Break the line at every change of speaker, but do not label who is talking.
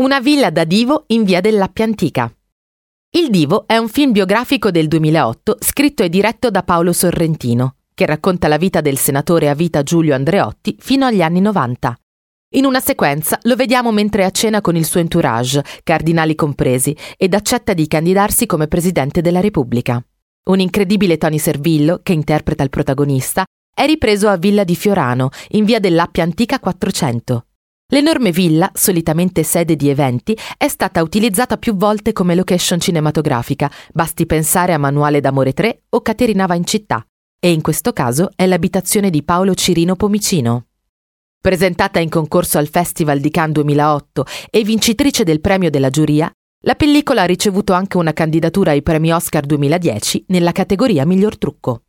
Una villa da divo in via dell'Appia Antica. Il Divo è un film biografico del 2008 scritto e diretto da Paolo Sorrentino, che racconta la vita del senatore a vita Giulio Andreotti fino agli anni 90. In una sequenza lo vediamo mentre è a cena con il suo entourage, cardinali compresi, ed accetta di candidarsi come presidente della Repubblica. Un incredibile Tony Servillo, che interpreta il protagonista, è ripreso a Villa di Fiorano, in via dell'Appia Antica 400. L'enorme villa, solitamente sede di eventi, è stata utilizzata più volte come location cinematografica, basti pensare a Manuale d'Amore 3 o Caterinava in città, e in questo caso è l'abitazione di Paolo Cirino Pomicino. Presentata in concorso al Festival di Cannes 2008 e vincitrice del premio della giuria, la pellicola ha ricevuto anche una candidatura ai premi Oscar 2010 nella categoria Miglior trucco.